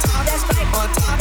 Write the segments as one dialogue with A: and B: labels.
A: top. That's right
B: on
C: top.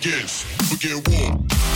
C: Begins. Begin war.